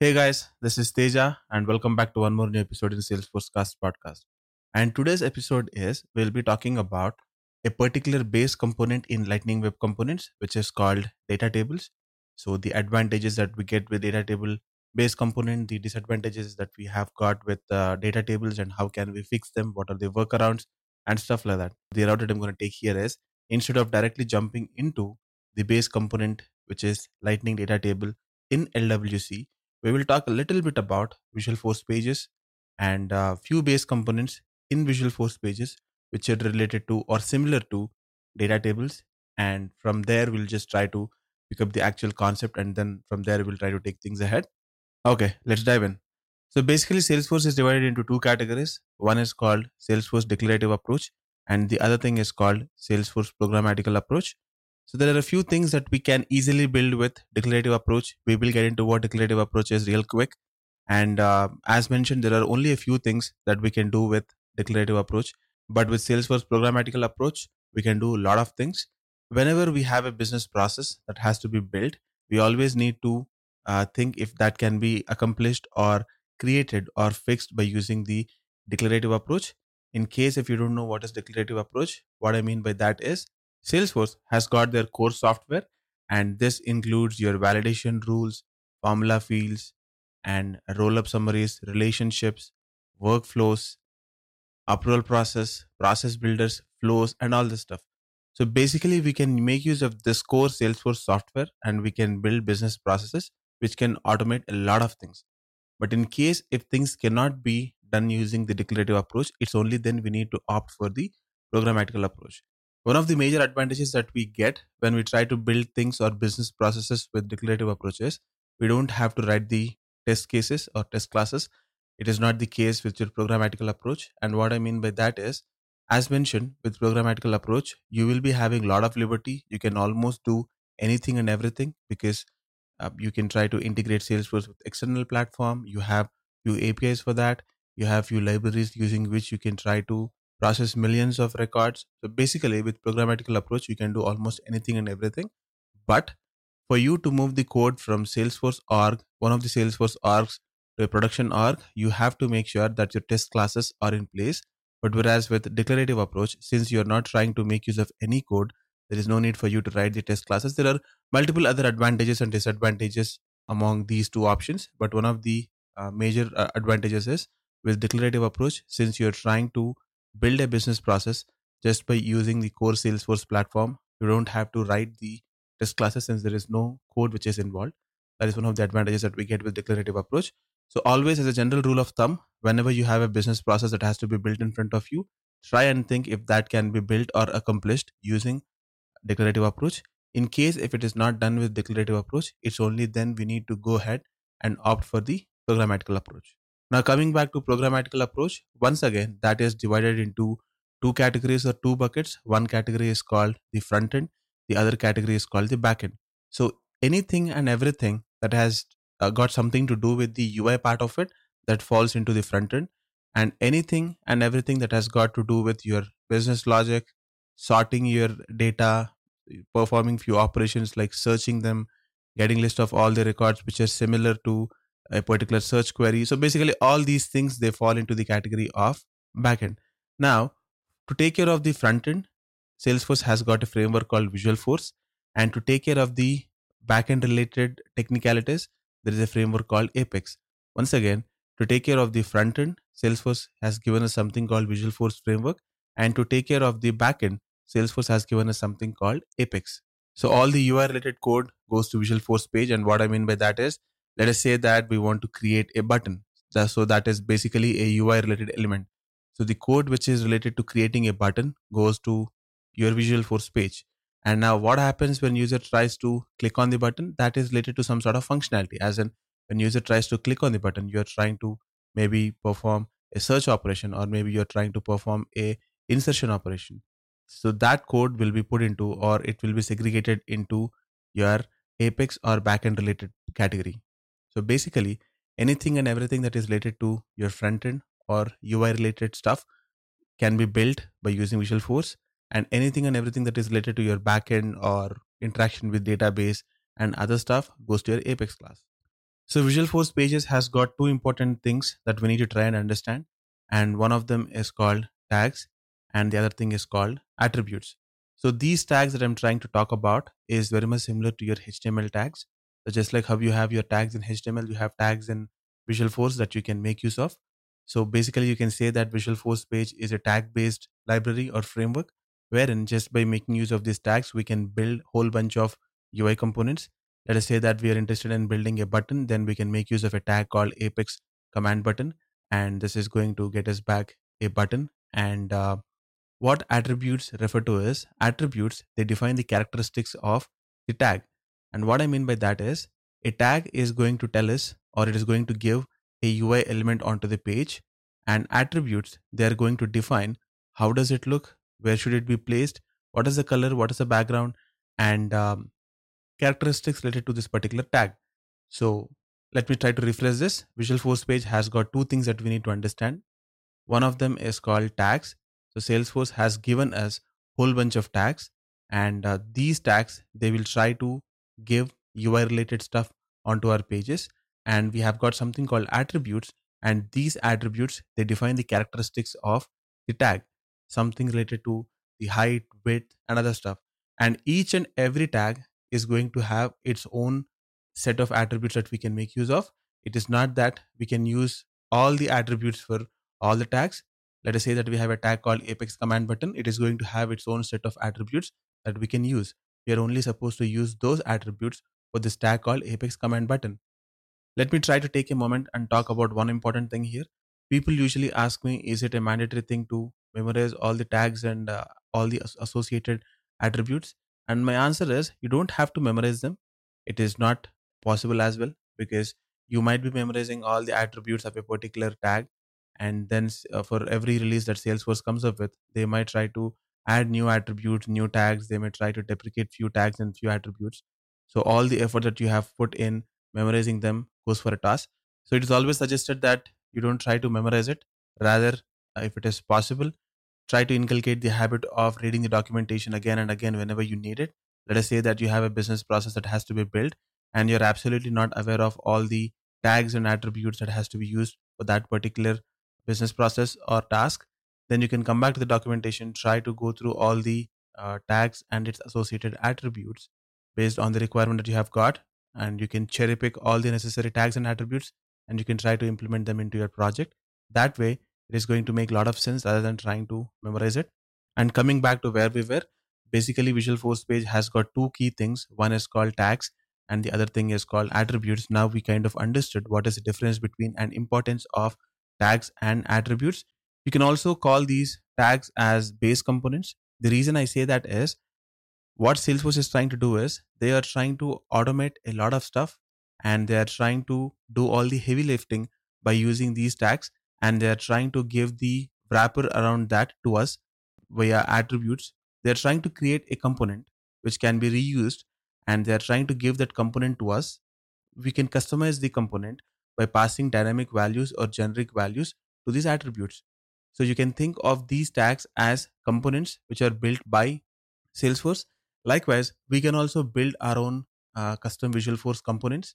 Hey guys, this is Teja, and welcome back to one more new episode in Salesforce Cast podcast. And today's episode is we'll be talking about a particular base component in Lightning Web Components, which is called data tables. So the advantages that we get with data table base component, the disadvantages that we have got with uh, data tables, and how can we fix them? What are the workarounds and stuff like that. The route that I'm going to take here is instead of directly jumping into the base component, which is Lightning data table in LWC we will talk a little bit about Visual Force pages and a few base components in Visual Force pages which are related to or similar to data tables. And from there, we'll just try to pick up the actual concept and then from there, we'll try to take things ahead. Okay, let's dive in. So basically, Salesforce is divided into two categories. One is called Salesforce Declarative Approach, and the other thing is called Salesforce Programmatical Approach. So there are a few things that we can easily build with declarative approach. We will get into what declarative approach is real quick. And uh, as mentioned, there are only a few things that we can do with declarative approach. But with Salesforce programmatical approach, we can do a lot of things. Whenever we have a business process that has to be built, we always need to uh, think if that can be accomplished or created or fixed by using the declarative approach. In case if you don't know what is declarative approach, what I mean by that is Salesforce has got their core software, and this includes your validation rules, formula fields, and roll up summaries, relationships, workflows, approval process, process builders, flows, and all this stuff. So basically, we can make use of this core Salesforce software and we can build business processes which can automate a lot of things. But in case if things cannot be done using the declarative approach, it's only then we need to opt for the programmatical approach. One of the major advantages that we get when we try to build things or business processes with declarative approaches, we don't have to write the test cases or test classes. It is not the case with your programmatical approach. And what I mean by that is, as mentioned, with programmatical approach, you will be having a lot of liberty. You can almost do anything and everything because uh, you can try to integrate Salesforce with external platform. You have few APIs for that. You have few libraries using which you can try to process millions of records. So basically, with programmatical approach, you can do almost anything and everything. But for you to move the code from Salesforce org, one of the Salesforce orgs to a production org, you have to make sure that your test classes are in place. But whereas with declarative approach, since you're not trying to make use of any code, there is no need for you to write the test classes. There are multiple other advantages and disadvantages among these two options. But one of the uh, major uh, advantages is with declarative approach, since you're trying to build a business process just by using the core Salesforce platform. You don't have to write the test classes since there is no code which is involved. That is one of the advantages that we get with declarative approach. So always as a general rule of thumb, whenever you have a business process that has to be built in front of you, try and think if that can be built or accomplished using declarative approach. In case if it is not done with declarative approach, it's only then we need to go ahead and opt for the programmatical approach. Now, coming back to programmatical approach, once again, that is divided into two categories or two buckets. One category is called the front end, the other category is called the back end. So, anything and everything that has uh, got something to do with the UI part of it that falls into the front end, and anything and everything that has got to do with your business logic, sorting your data, performing few operations like searching them, getting list of all the records which are similar to a particular search query. So basically, all these things they fall into the category of backend. Now, to take care of the front end, Salesforce has got a framework called Visual Force, and to take care of the backend related technicalities, there is a framework called Apex. Once again, to take care of the front end, Salesforce has given us something called Visual Force framework, and to take care of the backend, Salesforce has given us something called Apex. So all the UI related code goes to Visual Force page, and what I mean by that is let us say that we want to create a button. So that is basically a ui related element. So the code which is related to creating a button goes to your visual force page. And now what happens when user tries to click on the button? That is related to some sort of functionality as in when user tries to click on the button you're trying to maybe perform a search operation or maybe you're trying to perform a insertion operation. So that code will be put into or it will be segregated into your apex or backend related category so basically, anything and everything that is related to your front end or UI related stuff can be built by using Visual Force, and anything and everything that is related to your backend or interaction with database and other stuff goes to your Apex class. So Visual Force Pages has got two important things that we need to try and understand. And one of them is called tags and the other thing is called attributes. So these tags that I'm trying to talk about is very much similar to your HTML tags. So just like how you have your tags in HTML, you have tags in Visualforce that you can make use of. So basically you can say that Visualforce page is a tag based library or framework wherein just by making use of these tags, we can build whole bunch of UI components. Let us say that we are interested in building a button, then we can make use of a tag called apex command button. And this is going to get us back a button. And uh, what attributes refer to is attributes, they define the characteristics of the tag. And what I mean by that is a tag is going to tell us or it is going to give a UI element onto the page and attributes they are going to define how does it look where should it be placed what is the color what is the background and um, characteristics related to this particular tag. So let me try to refresh this. Visual Force page has got two things that we need to understand. One of them is called tags. So salesforce has given us whole bunch of tags and uh, these tags they will try to give ui related stuff onto our pages. And we have got something called attributes. And these attributes they define the characteristics of the tag. Something related to the height width and other stuff. And each and every tag is going to have its own set of attributes that we can make use of. It is not that we can use all the attributes for all the tags. Let us say that we have a tag called apex command button. It is going to have its own set of attributes that we can use we are only supposed to use those attributes for this tag called apex command button let me try to take a moment and talk about one important thing here. People usually ask me, is it a mandatory thing to memorize all the tags and uh, all the associated attributes? And my answer is, you don't have to memorize them. It is not possible as well because you might be memorizing all the attributes of a particular tag. And then uh, for every release that Salesforce comes up with, they might try to add new attributes, new tags. They may try to deprecate few tags and few attributes. So all the effort that you have put in memorizing them goes for a task. So it is always suggested that you don't try to memorize it. Rather, uh, if it is possible, try to inculcate the habit of reading the documentation again and again whenever you need it. Let us say that you have a business process that has to be built and you're absolutely not aware of all the tags and attributes that has to be used for that particular business process or task. Then you can come back to the documentation, try to go through all the uh, tags and its associated attributes based on the requirement that you have got and you can cherry pick all the necessary tags and attributes and you can try to implement them into your project. That way, it is going to make a lot of sense rather than trying to memorize it. And coming back to where we were, basically visual force page has got two key things. One is called tags and the other thing is called attributes. Now we kind of understood what is the difference between and importance of tags and attributes. You can also call these tags as base components. The reason I say that is what Salesforce is trying to do is they are trying to automate a lot of stuff and they are trying to do all the heavy lifting by using these tags and they are trying to give the wrapper around that to us via attributes. They are trying to create a component which can be reused and they are trying to give that component to us. We can customize the component by passing dynamic values or generic values to these attributes. So you can think of these tags as components which are built by Salesforce Likewise, we can also build our own uh, custom Visualforce components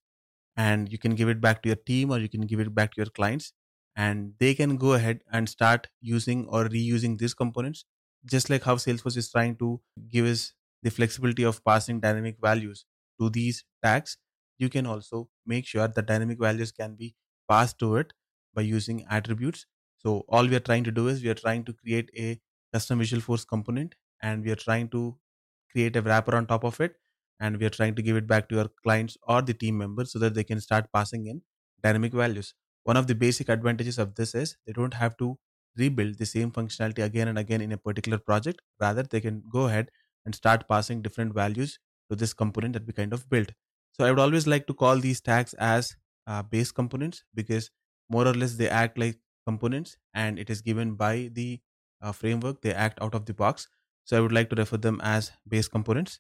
and you can give it back to your team or you can give it back to your clients and they can go ahead and start using or reusing these components just like how Salesforce is trying to give us the flexibility of passing dynamic values to these tags. You can also make sure that dynamic values can be passed to it by using attributes. So all we are trying to do is we are trying to create a custom Visual Force component and we are trying to create a wrapper on top of it and we are trying to give it back to your clients or the team members so that they can start passing in dynamic values. One of the basic advantages of this is they don't have to rebuild the same functionality again and again in a particular project. Rather they can go ahead and start passing different values to this component that we kind of built. So i would always like to call these tags as uh, base components because more or less they act like components and it is given by the uh, framework they act out of the box so I would like to refer them as base components.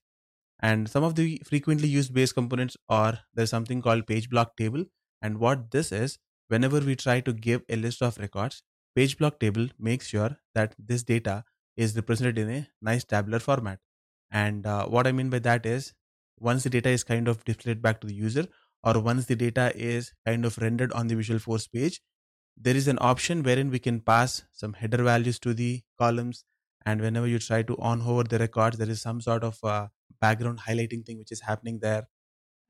And some of the frequently used base components are there's something called page block table. And what this is, whenever we try to give a list of records, page block table makes sure that this data is represented in a nice tabular format. And uh, what I mean by that is once the data is kind of displayed back to the user, or once the data is kind of rendered on the Visual Force page, there is an option wherein we can pass some header values to the columns. And whenever you try to on hover the records, there is some sort of uh, background highlighting thing which is happening there.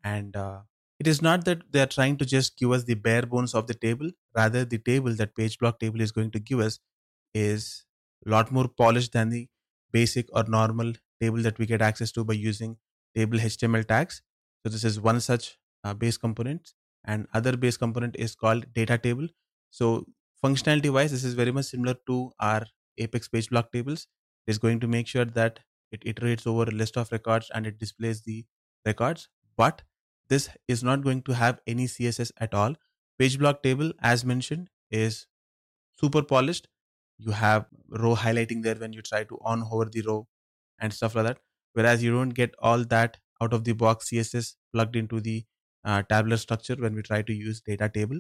And uh, it is not that they are trying to just give us the bare bones of the table. Rather, the table that page block table is going to give us is a lot more polished than the basic or normal table that we get access to by using table HTML tags. So this is one such uh, base component and other base component is called data table. So functionality wise, this is very much similar to our Apex page block tables. It is going to make sure that it iterates over a list of records and it displays the records. But this is not going to have any CSS at all. Page block table, as mentioned, is super polished. You have row highlighting there when you try to on hover the row and stuff like that. Whereas you don't get all that out of the box CSS plugged into the uh, tabular structure when we try to use data table.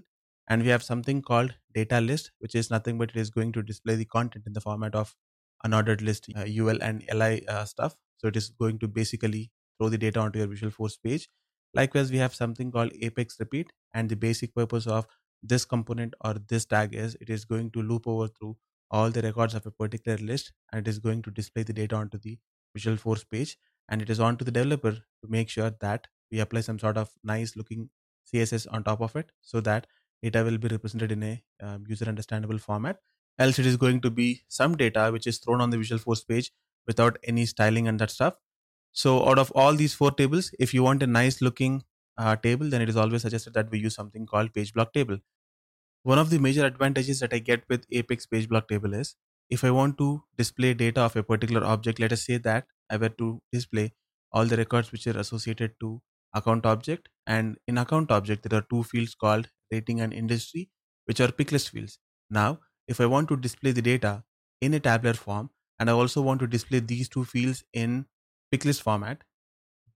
And we have something called data list, which is nothing but it is going to display the content in the format of unordered list, uh, UL and LI uh, stuff. So it is going to basically throw the data onto your visual force page. Likewise, we have something called Apex repeat, and the basic purpose of this component or this tag is it is going to loop over through all the records of a particular list and it is going to display the data onto the visual force page. And it is on to the developer to make sure that we apply some sort of nice looking css on top of it so that data will be represented in a um, user understandable format. Else it is going to be some data which is thrown on the visual force page without any styling and that stuff. So out of all these four tables if you want a nice looking uh, table then it is always suggested that we use something called page block table. One of the major advantages that i get with apex page block table is if i want to display data of a particular object let us say that i were to display all the records which are associated to account object and in account object there are two fields called rating and industry which are pick list fields. Now if i want to display the data in a tabular form and i also want to display these two fields in pick list format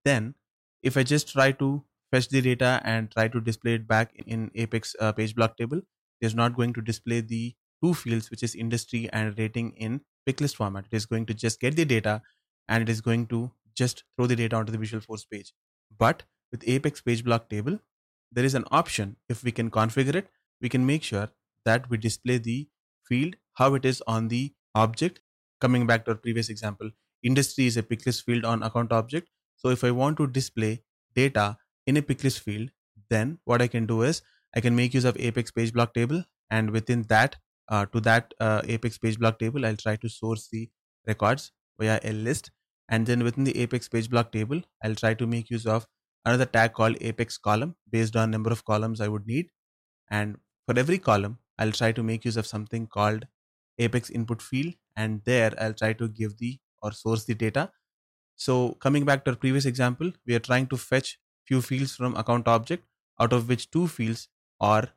then if i just try to fetch the data and try to display it back in apex uh, page block table it is not going to display the two fields which is industry and rating in pick list format. It is going to just get the data and it is going to just throw the data onto the Visual Force page. But with Apex page block table, there is an option. If we can configure it, we can make sure that we display the field how it is on the object. Coming back to our previous example, industry is a picklist field on account object. So if I want to display data in a picklist field, then what I can do is I can make use of Apex page block table, and within that, uh, to that uh, Apex page block table, I'll try to source the records via a list and then within the apex page block table i'll try to make use of another tag called apex column based on number of columns i would need. And for every column i'll try to make use of something called apex input field. And there i'll try to give the or source the data. So coming back to our previous example we are trying to fetch few fields from account object out of which two fields are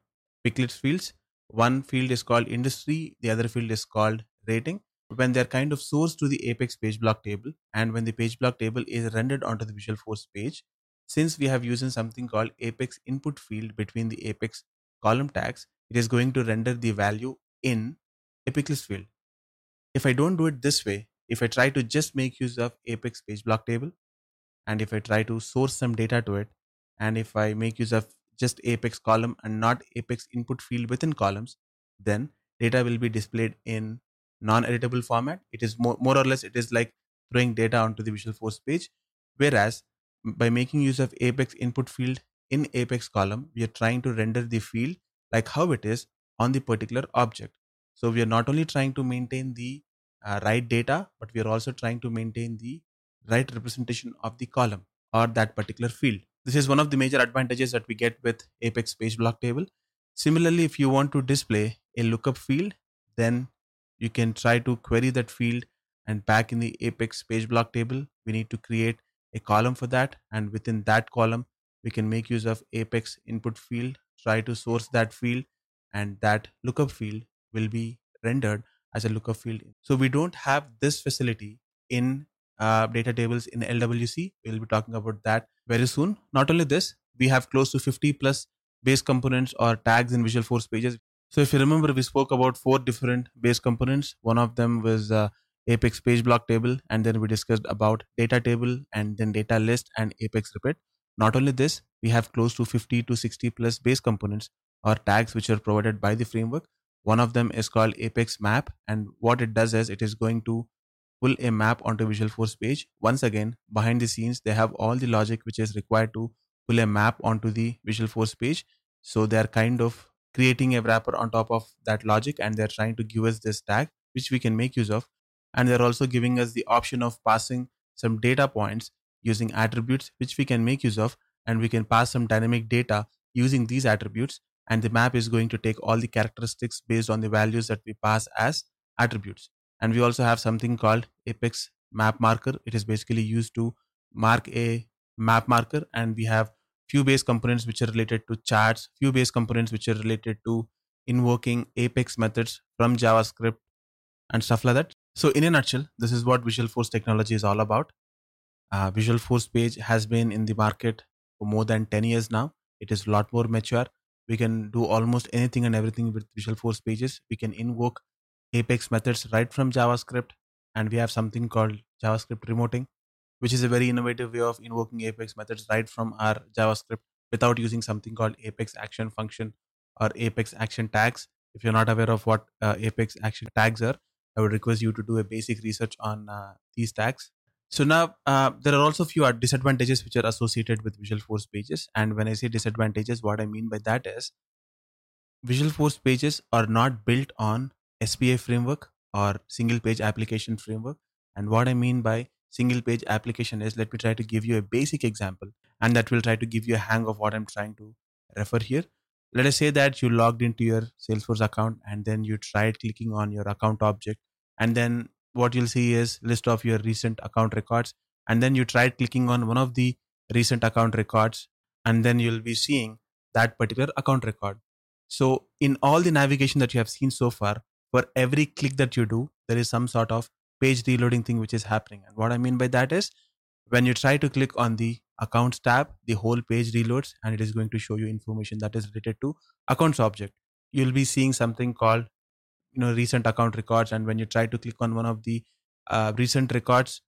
picklist fields. One field is called industry the other field is called rating. When they're kind of sourced to the Apex page block table and when the page block table is rendered onto the visual force page, since we have using something called Apex input field between the Apex column tags, it is going to render the value in a picklist field. If I don't do it this way, if I try to just make use of Apex page block table, and if I try to source some data to it, and if I make use of just Apex column and not Apex input field within columns, then data will be displayed in non-editable format. It is more, more or less, it is like throwing data onto the Visual Force page. Whereas by making use of Apex input field in Apex column, we are trying to render the field like how it is on the particular object. So we are not only trying to maintain the uh, right data, but we are also trying to maintain the right representation of the column or that particular field. This is one of the major advantages that we get with Apex page block table. Similarly, if you want to display a lookup field, then you can try to query that field and back in the apex page block table we need to create a column for that and within that column we can make use of apex input field try to source that field and that lookup field will be rendered as a lookup field. So we don't have this facility in uh, data tables in lwc we'll be talking about that very soon. Not only this we have close to 50 plus base components or tags in visual force pages. So if you remember, we spoke about four different base components. One of them was uh, Apex page block table, and then we discussed about data table, and then data list and Apex repeat. Not only this, we have close to 50 to 60 plus base components or tags which are provided by the framework. One of them is called Apex Map, and what it does is it is going to pull a map onto visual force page. Once again, behind the scenes, they have all the logic which is required to pull a map onto the visual force page. So they are kind of creating a wrapper on top of that logic and they're trying to give us this tag which we can make use of. And they're also giving us the option of passing some data points using attributes which we can make use of and we can pass some dynamic data using these attributes. And the map is going to take all the characteristics based on the values that we pass as attributes. And we also have something called apex map marker. It is basically used to mark a map marker. And we have few base components which are related to charts few base components which are related to invoking apex methods from javascript and stuff like that so in a nutshell this is what Visual Force technology is all about. Uh, visualforce page has been in the market for more than 10 years now. It is a lot more mature. We can do almost anything and everything with Visual Force pages. We can invoke apex methods right from javascript and we have something called javascript remoting which is a very innovative way of invoking apex methods right from our javascript without using something called apex action function or apex action tags. If you're not aware of what uh, apex action tags are i would request you to do a basic research on uh, these tags so now uh, there are also few disadvantages which are associated with Visual Force pages. And when I say disadvantages, what I mean by that is Visual Force pages are not built on SPA framework or single page application framework. And what I mean by single page application is let me try to give you a basic example and that will try to give you a hang of what I'm trying to refer here. Let us say that you logged into your Salesforce account and then you tried clicking on your account object and then what you'll see is list of your recent account records and then you try clicking on one of the recent account records and then you'll be seeing that particular account record. So in all the navigation that you have seen so far for every click that you do there is some sort of page reloading thing which is happening and what i mean by that is when you try to click on the accounts tab the whole page reloads and it is going to show you information that is related to accounts object. You'll be seeing something called you know recent account records and when you try to click on one of the uh, recent records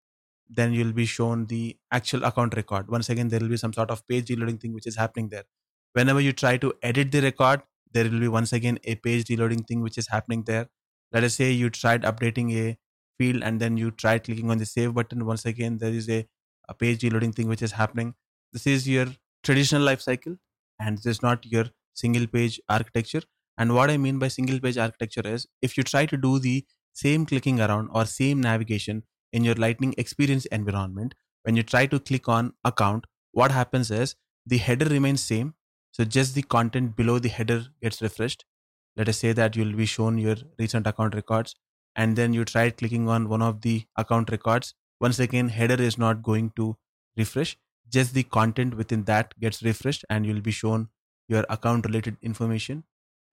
then you'll be shown the actual account record. Once again there will be some sort of page reloading thing which is happening there. Whenever you try to edit the record there will be once again a page reloading thing which is happening there. Let us say you tried updating a field and then you tried clicking on the save button once again there is a, a page reloading thing which is happening this is your traditional life cycle and this is not your single page architecture and what I mean by single page architecture is if you try to do the same clicking around or same navigation in your Lightning experience environment, when you try to click on account, what happens is the header remains same. So just the content below the header gets refreshed. Let us say that you'll be shown your recent account records and then you try clicking on one of the account records. Once again, header is not going to refresh. Just the content within that gets refreshed and you'll be shown your account related information.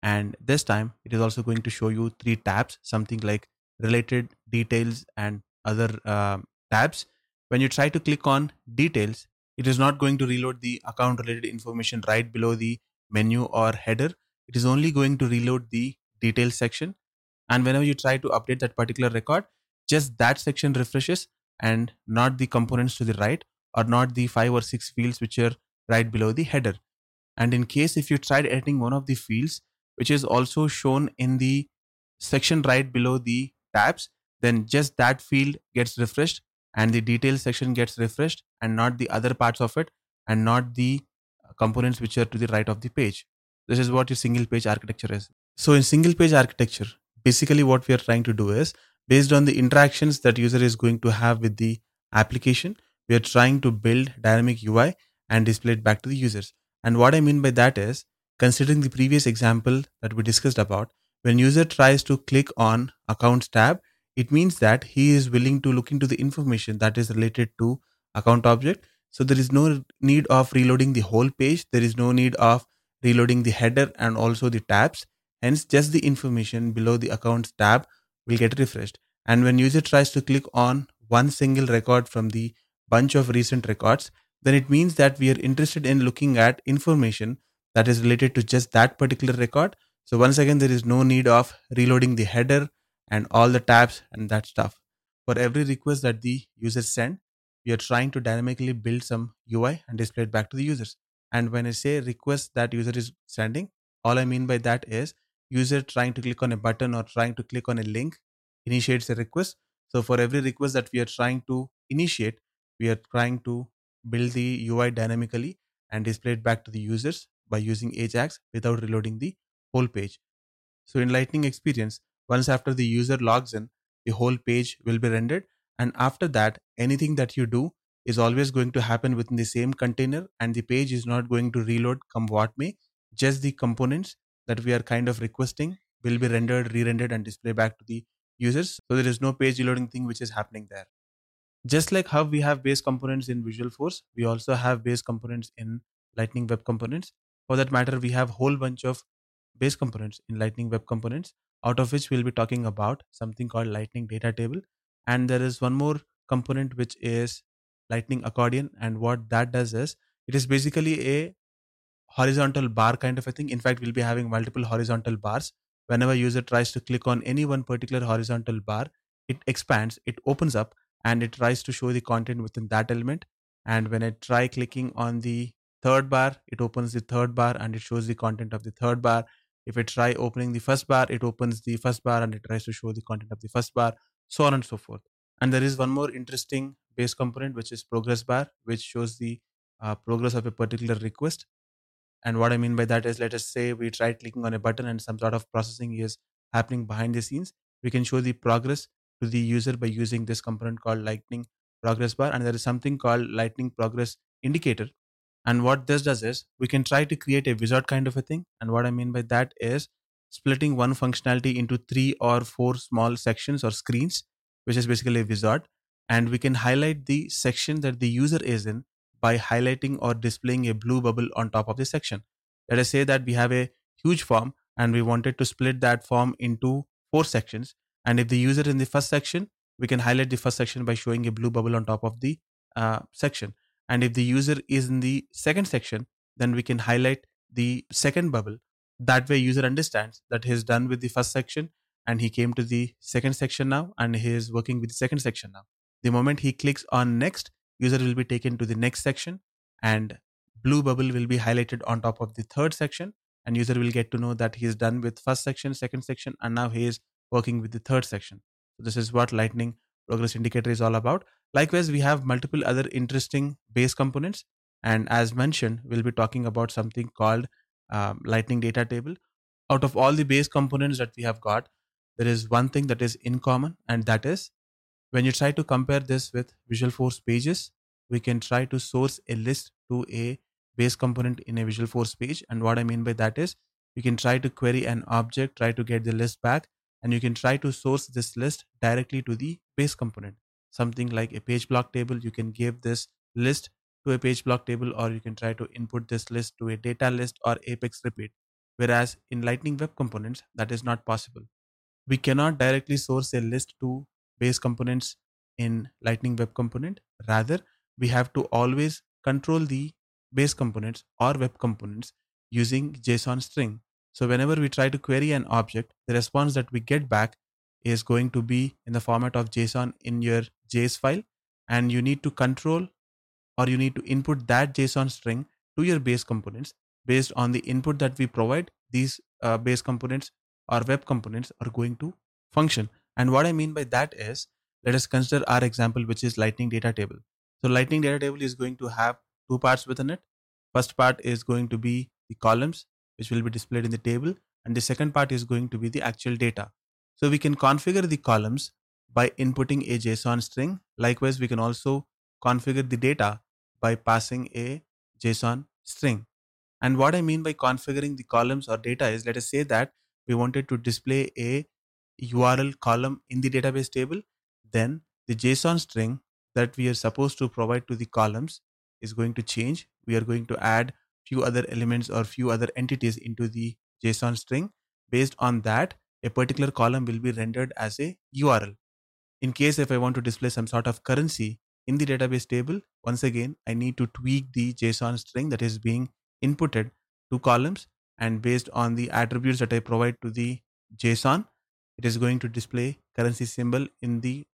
And this time it is also going to show you three tabs something like related details and other uh, tabs. When you try to click on details it is not going to reload the account related information right below the menu or header. It is only going to reload the details section. And whenever you try to update that particular record just that section refreshes and not the components to the right or not the five or six fields which are right below the header and in case if you tried editing one of the fields which is also shown in the section right below the tabs, then just that field gets refreshed and the details section gets refreshed and not the other parts of it and not the components which are to the right of the page. This is what your single page architecture is. So in single page architecture, basically what we are trying to do is based on the interactions that user is going to have with the application, we are trying to build dynamic UI and display it back to the users. And what I mean by that is Considering the previous example that we discussed about, when user tries to click on accounts tab, it means that he is willing to look into the information that is related to account object. So there is no need of reloading the whole page. There is no need of reloading the header and also the tabs. Hence, just the information below the accounts tab will get refreshed. And when user tries to click on one single record from the bunch of recent records, then it means that we are interested in looking at information that is related to just that particular record. So once again, there is no need of reloading the header and all the tabs and that stuff. For every request that the user send, we are trying to dynamically build some UI and display it back to the users. And when I say request that user is sending, all I mean by that is user trying to click on a button or trying to click on a link initiates a request. So for every request that we are trying to initiate, we are trying to build the UI dynamically and display it back to the users by using Ajax without reloading the whole page. So in Lightning experience, once after the user logs in, the whole page will be rendered. And after that, anything that you do is always going to happen within the same container and the page is not going to reload come what may. Just the components that we are kind of requesting will be rendered, re-rendered and display back to the users. So there is no page reloading thing which is happening there. Just like how we have base components in Visual Force, we also have base components in Lightning Web Components. For that matter, we have whole bunch of base components in Lightning Web Components, out of which we'll be talking about something called Lightning Data Table. And there is one more component which is Lightning Accordion. And what that does is it is basically a horizontal bar kind of a thing. In fact, we'll be having multiple horizontal bars. Whenever user tries to click on any one particular horizontal bar, it expands, it opens up, and it tries to show the content within that element. And when I try clicking on the third bar, it opens the third bar and it shows the content of the third bar. If I try opening the first bar, it opens the first bar and it tries to show the content of the first bar, so on and so forth. And there is one more interesting base component, which is progress bar, which shows the uh, progress of a particular request. And what I mean by that is, let us say we try clicking on a button and some sort of processing is happening behind the scenes. We can show the progress to the user by using this component called Lightning Progress Bar. And there is something called Lightning Progress Indicator. And what this does is we can try to create a wizard kind of a thing. And what I mean by that is splitting one functionality into three or four small sections or screens, which is basically a wizard. And we can highlight the section that the user is in by highlighting or displaying a blue bubble on top of the section. Let us say that we have a huge form and we wanted to split that form into four sections. And if the user is in the first section, we can highlight the first section by showing a blue bubble on top of the uh, section. And if the user is in the second section, then we can highlight the second bubble. That way, user understands that he is done with the first section and he came to the second section now and he is working with the second section now. The moment he clicks on next, user will be taken to the next section and blue bubble will be highlighted on top of the third section and user will get to know that he is done with first section, second section, and now he is working with the third section. So this is what Lightning Progress Indicator is all about. Likewise, we have multiple other interesting base components. And as mentioned, we'll be talking about something called um, Lightning Data Table. Out of all the base components that we have got, there is one thing that is in common, and that is when you try to compare this with Visual Force pages, we can try to source a list to a base component in a Visual Force page. And what I mean by that is you can try to query an object, try to get the list back, and you can try to source this list directly to the base component. Something like a page block table, you can give this list to a page block table, or you can try to input this list to a data list or Apex repeat. Whereas in Lightning Web Components, that is not possible. We cannot directly source a list to base components in Lightning Web Component. Rather, we have to always control the base components or web components using JSON string. So whenever we try to query an object, the response that we get back is going to be in the format of JSON in your JS file. And you need to control or you need to input that JSON string to your base components based on the input that we provide. These uh, base components or web components are going to function. And what I mean by that is, let us consider our example, which is Lightning Data Table. So Lightning Data Table is going to have two parts within it. First part is going to be the columns which will be displayed in the table and the second part is going to be the actual data. So we can configure the columns by inputting a JSON string. Likewise, we can also configure the data by passing a JSON string. And what I mean by configuring the columns or data is let us say that we wanted to display a URL column in the database table, then the JSON string that we are supposed to provide to the columns is going to change. We are going to add few other elements or few other entities into the JSON string. Based on that, a particular column will be rendered as a URL. In case if I want to display some sort of currency in the database table, once again, I need to tweak the JSON string that is being inputted to columns and based on the attributes that I provide to the JSON, it is going to display currency symbol in the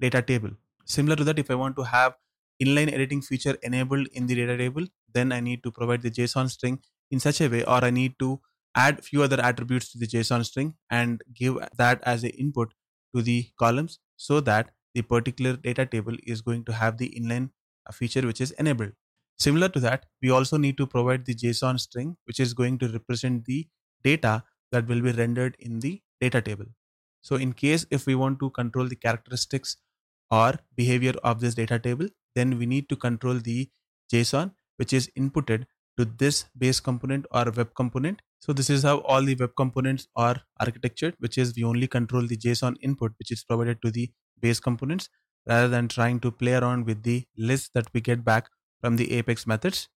data table. Similar to that, if I want to have inline editing feature enabled in the data table, then I need to provide the JSON string in such a way, or I need to add few other attributes to the JSON string and give that as a input to the columns so that the particular data table is going to have the inline uh, feature which is enabled. Similar to that, we also need to provide the JSON string which is going to represent the data that will be rendered in the data table. So in case if we want to control the characteristics or behavior of this data table, then we need to control the JSON which is inputted to this base component or web component. So this is how all the web components are architectured, which is we only control the JSON input which is provided to the base components rather than trying to play around with the list that we get back from the Apex methods.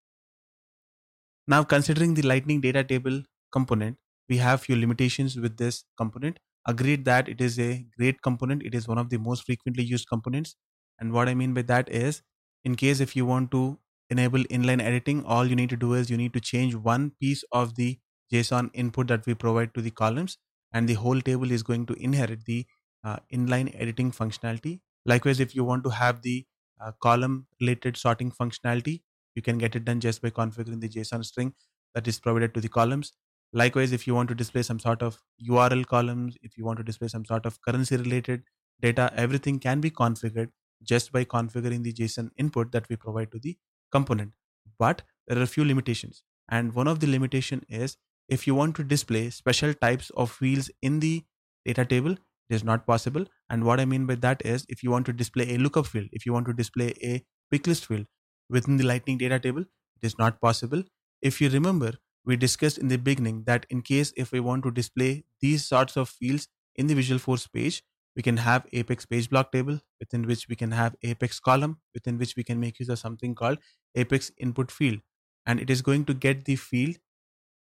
Now considering the lightning data table component, we have few limitations with this component. Agreed that it is a great component. It is one of the most frequently used components. And what I mean by that is in case if you want to enable inline editing, all you need to do is you need to change one piece of the JSON input that we provide to the columns and the whole table is going to inherit the uh, inline editing functionality. Likewise, if you want to have the uh, column related sorting functionality, you can get it done just by configuring the JSON string that is provided to the columns. Likewise, if you want to display some sort of URL columns, if you want to display some sort of currency related data, everything can be configured just by configuring the JSON input that we provide to the component. But there are a few limitations. And one of the limitation is if you want to display special types of fields in the data table, it is not possible. And what I mean by that is if you want to display a lookup field, if you want to display a pick list field within the Lightning data table, it is not possible. If you remember, we discussed in the beginning that in case if we want to display these sorts of fields in the Visual Force page, we can have Apex page block table within which we can have Apex column within which we can make use of something called Apex input field. And it is going to get the field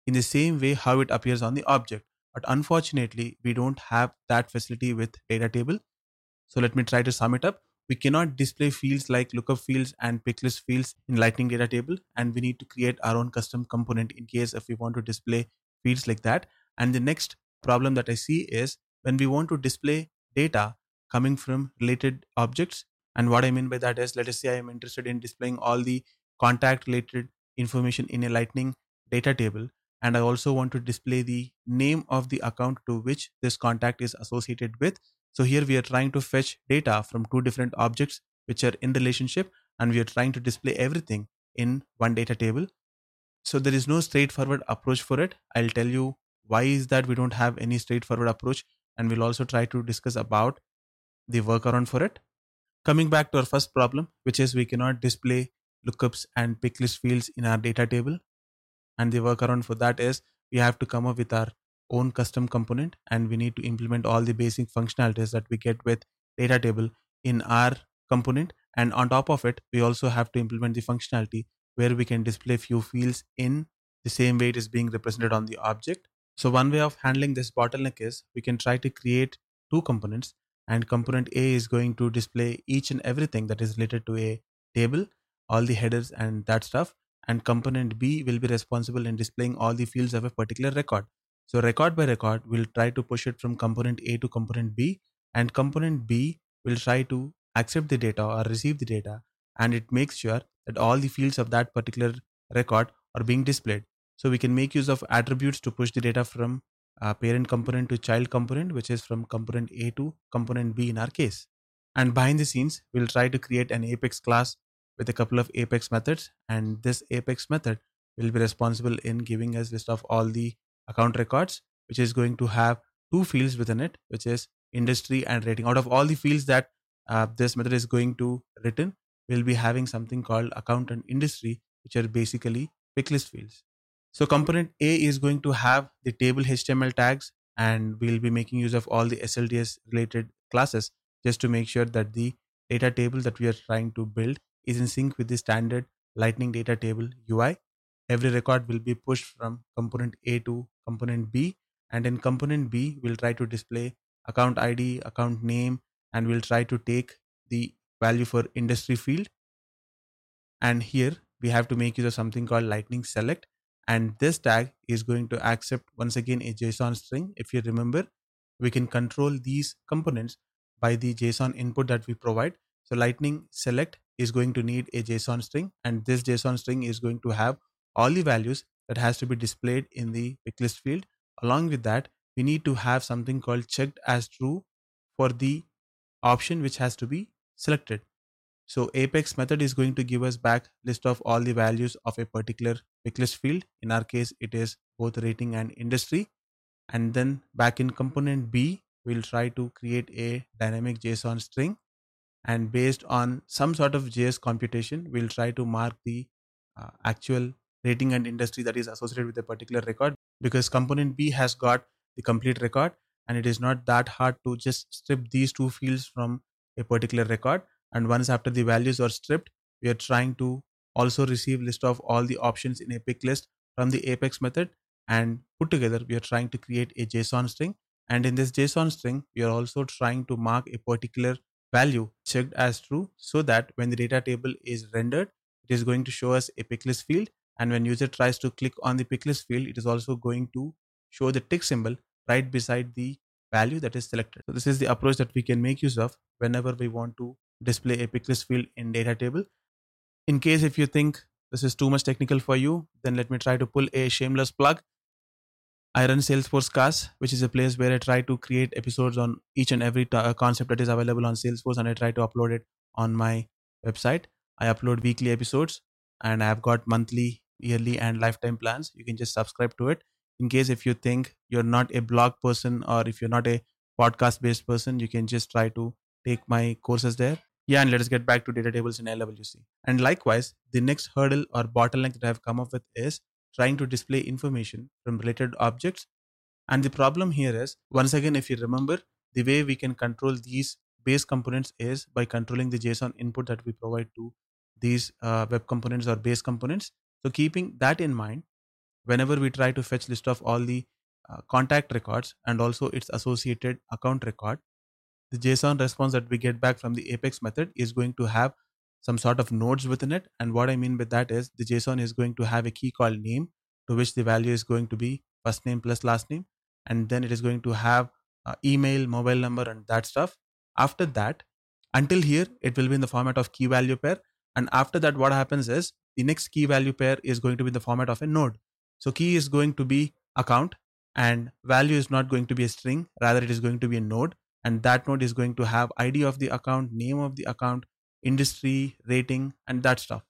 in the same way how it appears on the object. But unfortunately, we don't have that facility with data table. So let me try to sum it up. We cannot display fields like lookup fields and picklist fields in Lightning data table. And we need to create our own custom component in case if we want to display fields like that. And the next problem that I see is when we want to display data coming from related objects. And what I mean by that is, let us say I am interested in displaying all the contact related information in a Lightning data table and I also want to display the name of the account to which this contact is associated with. So here we are trying to fetch data from two different objects which are in relationship and we are trying to display everything in one data table. So there is no straightforward approach for it. I'll tell you why is that we don't have any straightforward approach and we'll also try to discuss about the workaround for it. Coming back to our first problem, which is we cannot display lookups and picklist fields in our data table and the workaround for that is we have to come up with our own custom component and we need to implement all the basic functionalities that we get with data table in our component. And on top of it we also have to implement the functionality where we can display few fields in the same way it is being represented on the object. So one way of handling this bottleneck is we can try to create two components and component a is going to display each and everything that is related to a table all the headers and that stuff. And component B will be responsible in displaying all the fields of a particular record. So record by record, we'll try to push it from component A to component B and component B will try to accept the data or receive the data and it makes sure that all the fields of that particular record are being displayed. So we can make use of attributes to push the data from uh, parent component to child component, which is from component A to component B in our case. And behind the scenes, we'll try to create an Apex class with a couple of apex methods and this apex method will be responsible in giving us list of all the account records which is going to have two fields within it which is industry and rating out of all the fields that uh, this method is going to return we'll be having something called account and industry which are basically pick list fields so component a is going to have the table html tags and we'll be making use of all the slds related classes just to make sure that the data table that we are trying to build is in sync with the standard Lightning Data Table UI. Every record will be pushed from component A to component B, and in component B, we'll try to display account ID, account name, and we'll try to take the value for industry field. And here we have to make use of something called Lightning Select. And this tag is going to accept once again a JSON string. If you remember, we can control these components by the JSON input that we provide. So Lightning select is going to need a JSON string and this JSON string is going to have all the values that has to be displayed in the pick list field. Along with that, we need to have something called checked as true for the option which has to be selected. So Apex method is going to give us back list of all the values of a particular pick list field. In our case, it is both rating and industry. And then back in component B, we'll try to create a dynamic JSON string. And based on some sort of JS computation, we'll try to mark the uh, actual rating and industry that is associated with a particular record because component B has got the complete record and it is not that hard to just strip these two fields from a particular record. And once after the values are stripped we are trying to also receive list of all the options in a pick list from the apex method. And put together we are trying to create a json string. And in this json string we are also trying to mark a particular value checked as true so that when the data table is rendered it is going to show us a pick list field and when user tries to click on the pick list field it is also going to show the tick symbol right beside the value that is selected. So this is the approach that we can make use of whenever we want to display a pick list field in data table. In case if you think this is too much technical for you then let me try to pull a shameless plug. I run Salesforce Cast, which is a place where I try to create episodes on each and every t- concept that is available on Salesforce, and I try to upload it on my website. I upload weekly episodes, and I have got monthly, yearly, and lifetime plans. You can just subscribe to it. In case if you think you're not a blog person or if you're not a podcast based person, you can just try to take my courses there. Yeah, and let us get back to data tables in LWC. And likewise, the next hurdle or bottleneck that I have come up with is trying to display information from related objects. And the problem here is, once again, if you remember, the way we can control these base components is by controlling the JSON input that we provide to these uh, web components or base components. So keeping that in mind, whenever we try to fetch list of all the uh, contact records and also its associated account record, the JSON response that we get back from the Apex method is going to have some sort of nodes within it. And what I mean by that is the JSON is going to have a key called name to which the value is going to be first name plus last name. And then it is going to have uh, email, mobile number, and that stuff. After that, until here, it will be in the format of key value pair. And after that, what happens is the next key value pair is going to be the format of a node. So key is going to be account and value is not going to be a string. Rather, it is going to be a node. And that node is going to have ID of the account, name of the account, industry, rating, and that stuff.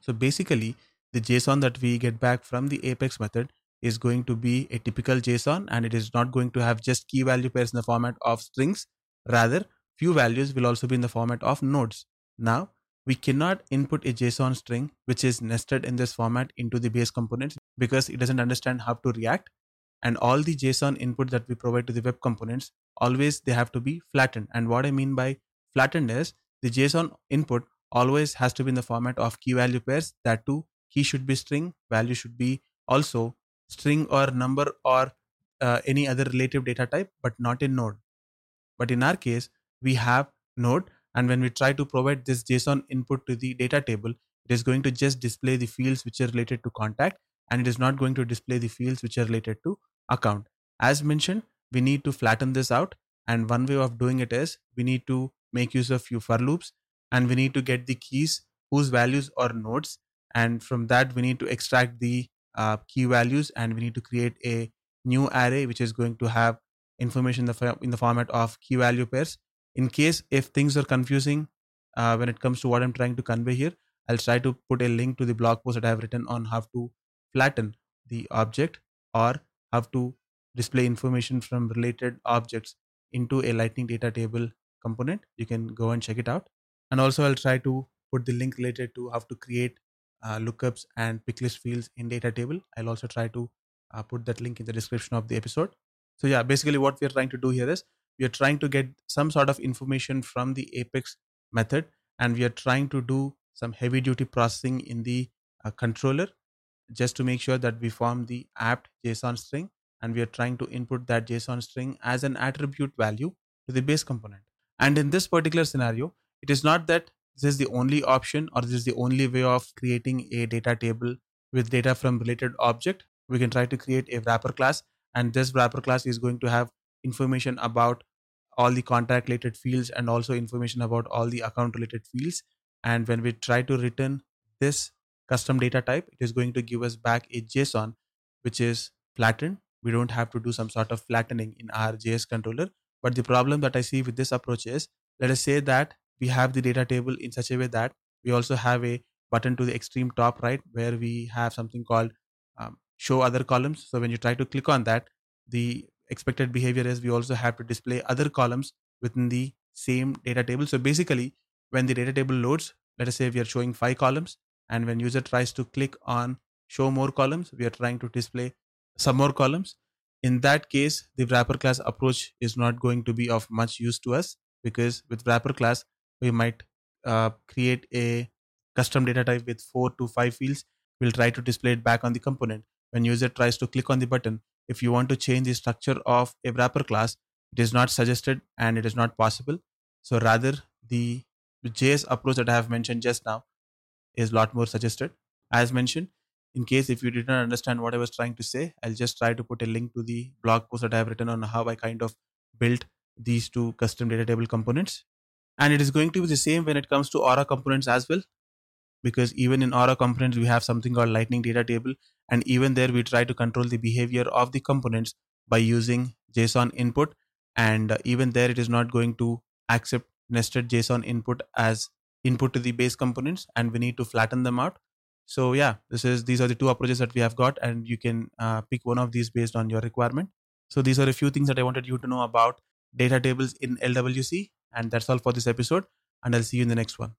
So basically, the JSON that we get back from the Apex method is going to be a typical JSON and it is not going to have just key value pairs in the format of strings. Rather, few values will also be in the format of nodes. Now, we cannot input a JSON string which is nested in this format into the base components because it doesn't understand how to react. And all the JSON input that we provide to the web components, always they have to be flattened. And what I mean by flattened is the JSON input always has to be in the format of key value pairs. That too, key should be string, value should be also string or number or uh, any other relative data type, but not in node. But in our case, we have node, and when we try to provide this JSON input to the data table, it is going to just display the fields which are related to contact, and it is not going to display the fields which are related to account. As mentioned, we need to flatten this out, and one way of doing it is we need to make use of few for loops and we need to get the keys whose values are nodes and from that we need to extract the uh, key values and we need to create a new array which is going to have information in the, in the format of key value pairs in case if things are confusing uh, when it comes to what i'm trying to convey here i'll try to put a link to the blog post that i have written on how to flatten the object or how to display information from related objects into a lightning data table component. You can go and check it out. And also i'll try to put the link related to how to create uh, lookups and pick list fields in data table. I'll also try to uh, put that link in the description of the episode. So yeah basically what we're trying to do here is we are trying to get some sort of information from the apex method and we are trying to do some heavy duty processing in the uh, controller just to make sure that we form the apt json string and we are trying to input that json string as an attribute value to the base component and in this particular scenario, it is not that this is the only option or this is the only way of creating a data table with data from related object. We can try to create a wrapper class and this wrapper class is going to have information about all the contact related fields and also information about all the account related fields. And when we try to return this custom data type it is going to give us back a json which is flattened. We don't have to do some sort of flattening in our js controller. But the problem that i see with this approach is let us say that we have the data table in such a way that we also have a button to the extreme top right where we have something called um, show other columns. So when you try to click on that the expected behavior is we also have to display other columns within the same data table. So basically when the data table loads let us say we are showing five columns and when user tries to click on show more columns we are trying to display some more columns. In that case the wrapper class approach is not going to be of much use to us because with wrapper class we might uh, create a custom data type with four to five fields. We'll try to display it back on the component. When user tries to click on the button if you want to change the structure of a wrapper class it is not suggested and it is not possible. So rather the js approach that i have mentioned just now is a lot more suggested. As mentioned in case if you did not understand what i was trying to say i'll just try to put a link to the blog post that i have written on how i kind of built these two custom data table components. And it is going to be the same when it comes to aura components as well because even in aura components we have something called lightning data table and even there we try to control the behavior of the components by using json input. And uh, even there it is not going to accept nested json input as input to the base components and we need to flatten them out. So yeah this is these are the two approaches that we have got and you can uh, pick one of these based on your requirement. So these are a few things that i wanted you to know about data tables in lwc and that's all for this episode. And i'll see you in the next one